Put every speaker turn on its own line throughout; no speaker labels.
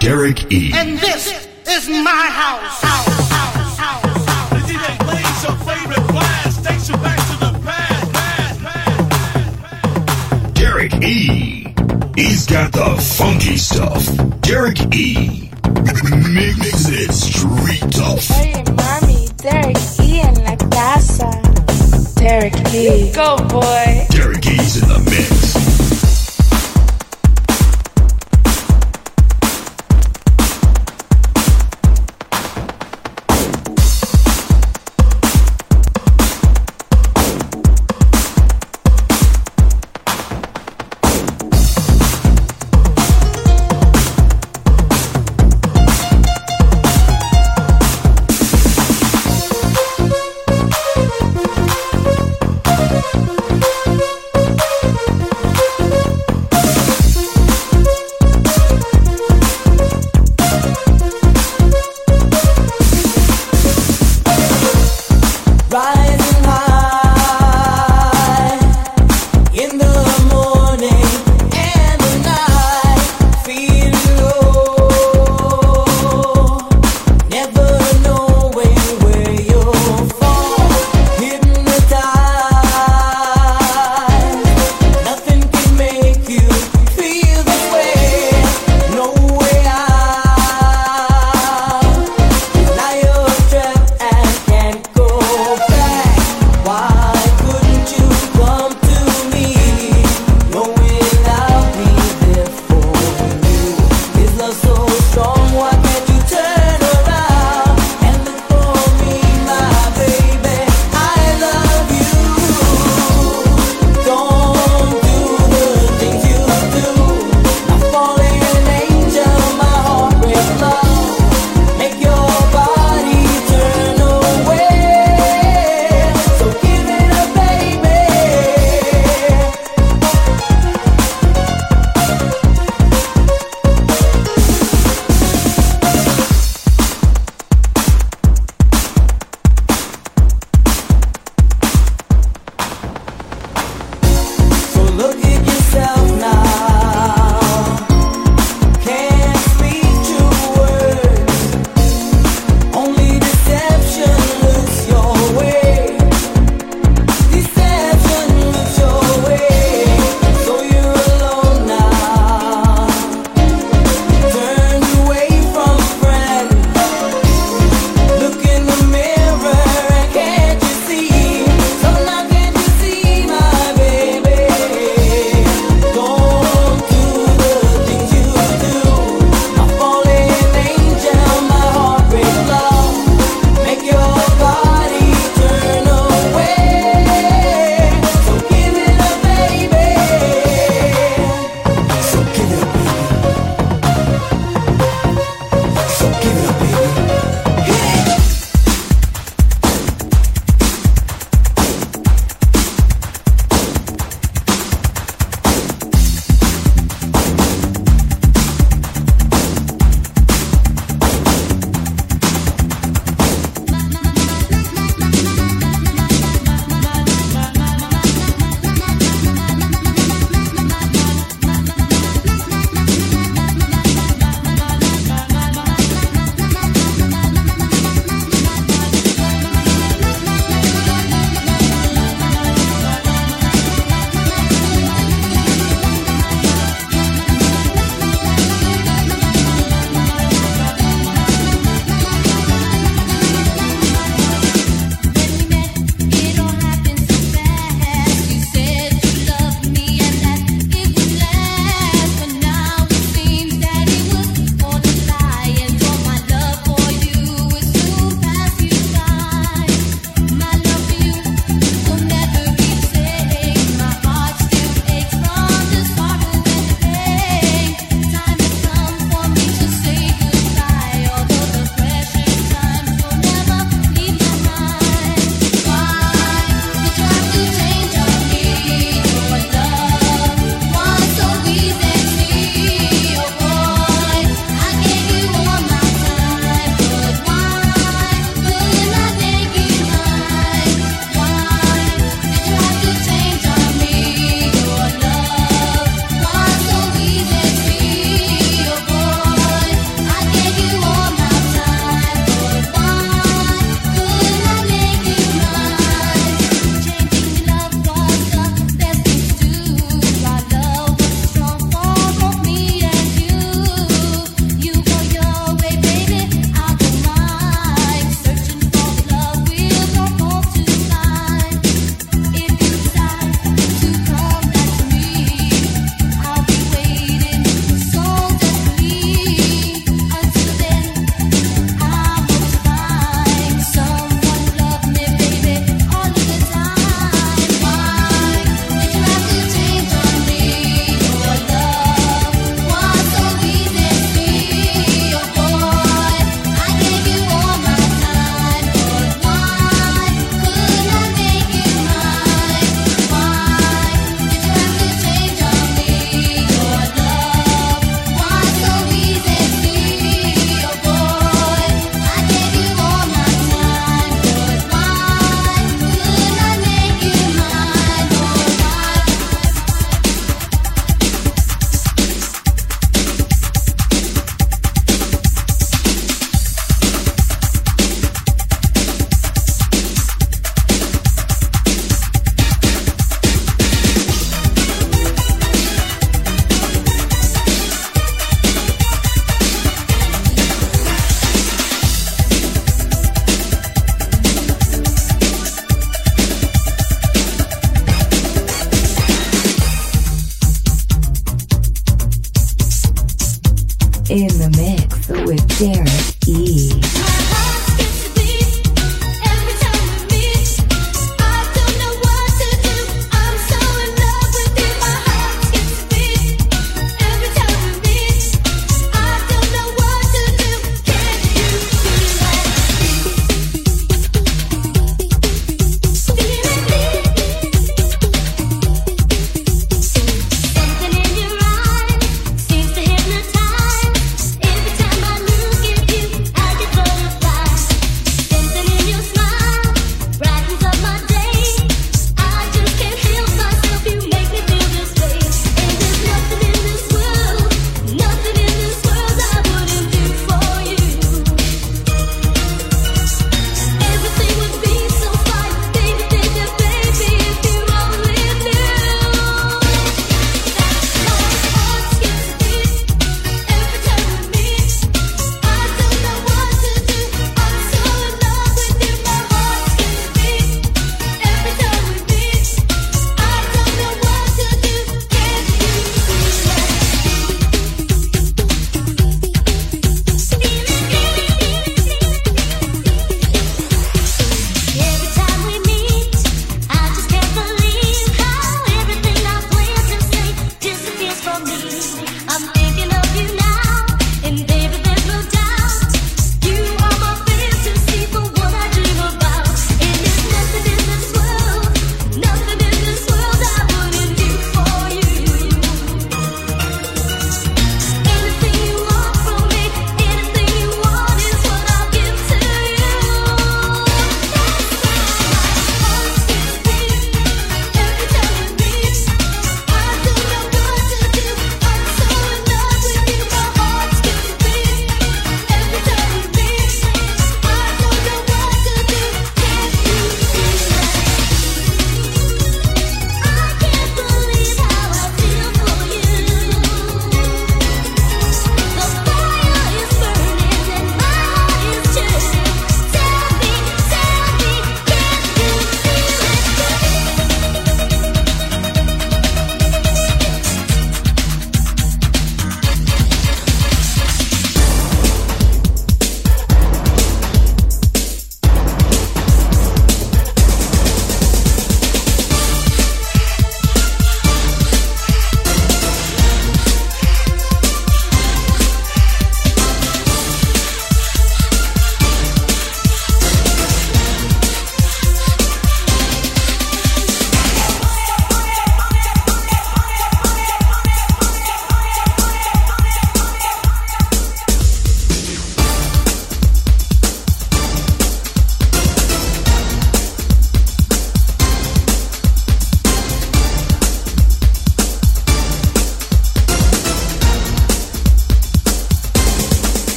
Derek E.
And this is my house. house, house, house.
The DJ plays your favorite blast, takes you back to the past, past, past, past.
Derek E. He's got the funky stuff. Derek E. Makes it street tough.
Oye, mami, Derek E en la casa. Derek E. Go, boy.
Derek E's in the mix.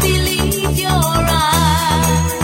believe your eyes.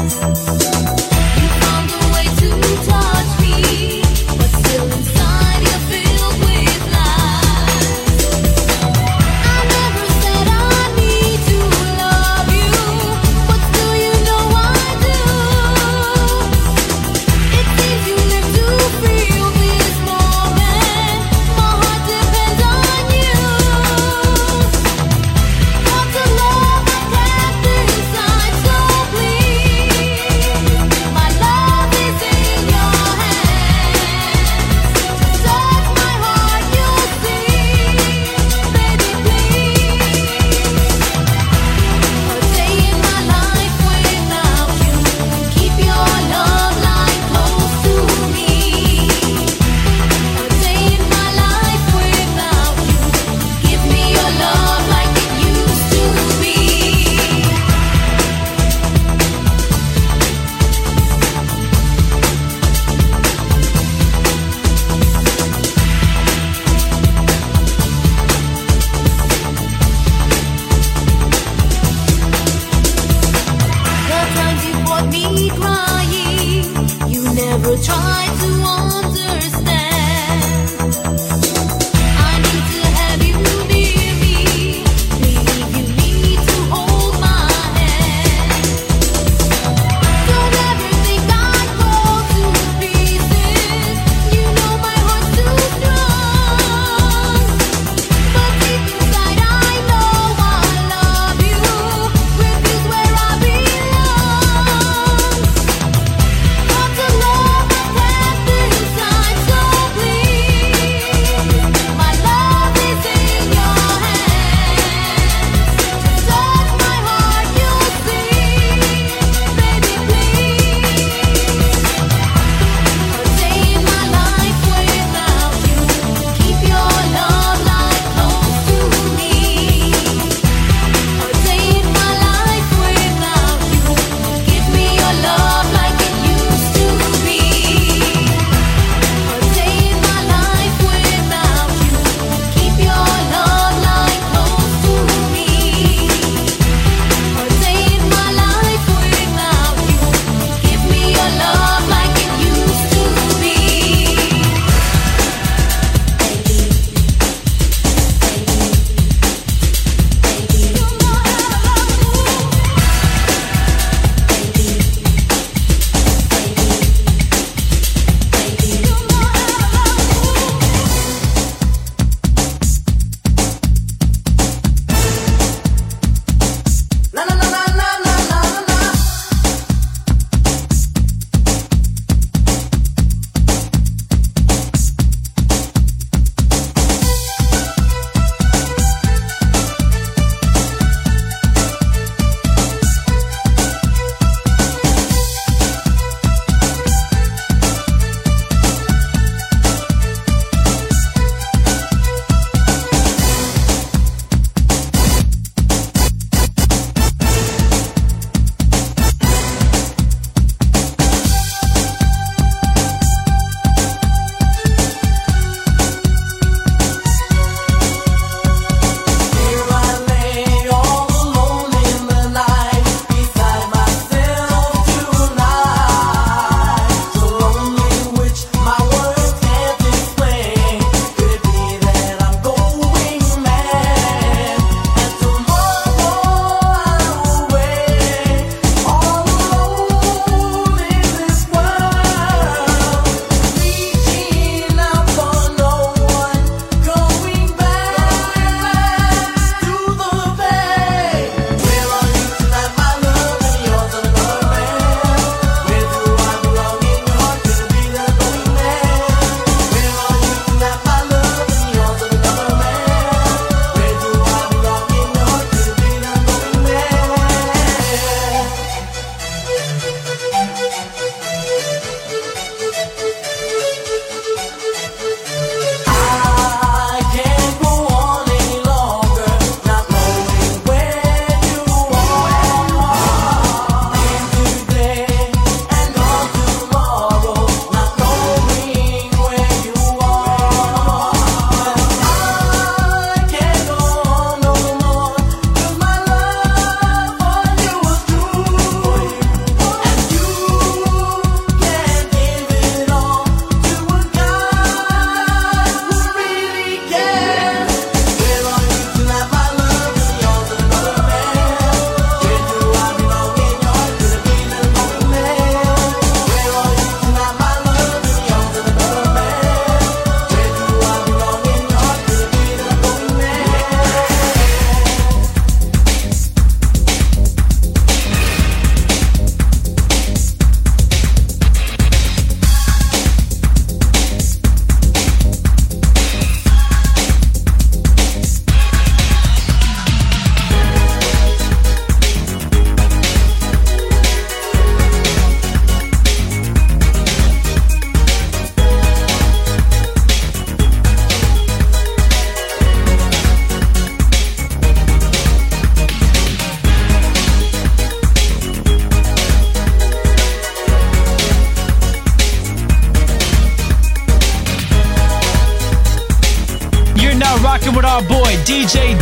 I see a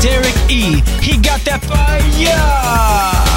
memory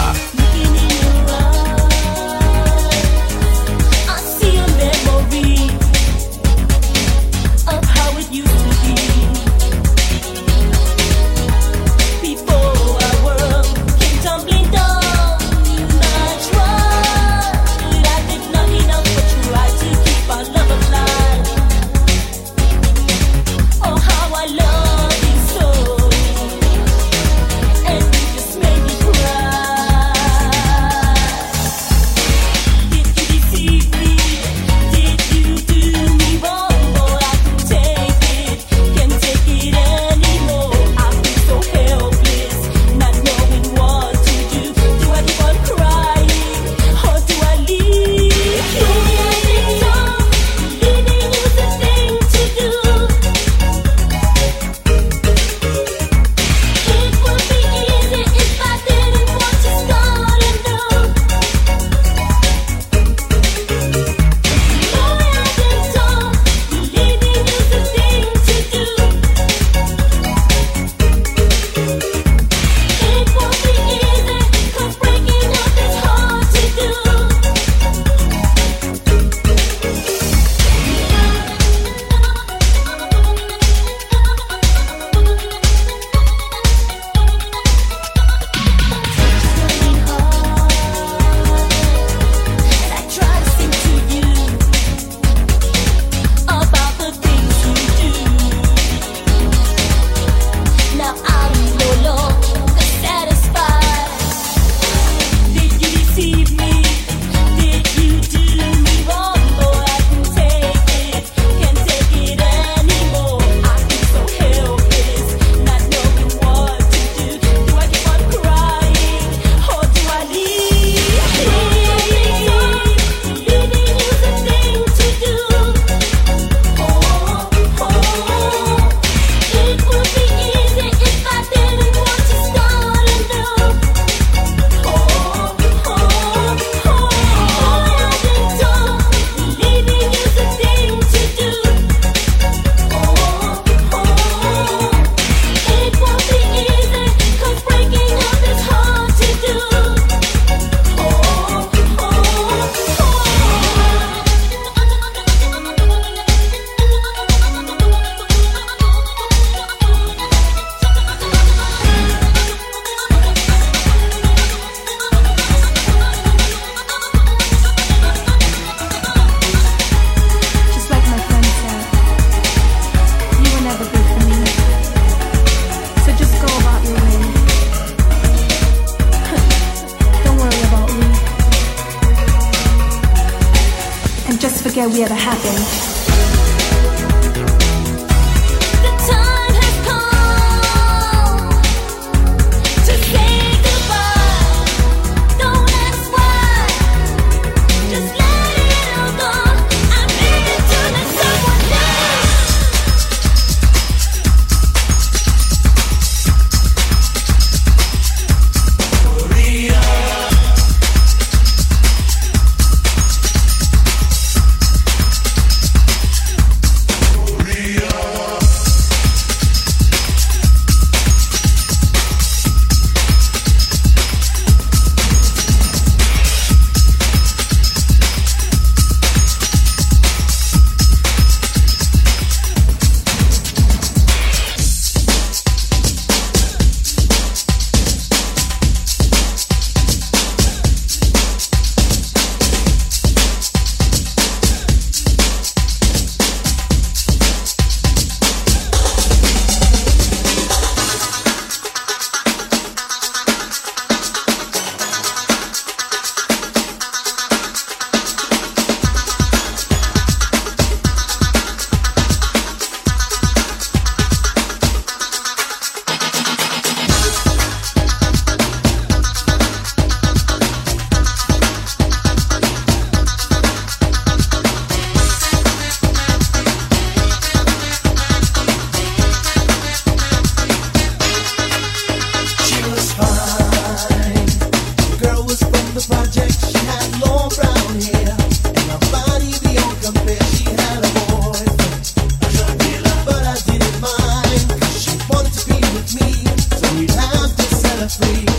ever happened.
To
set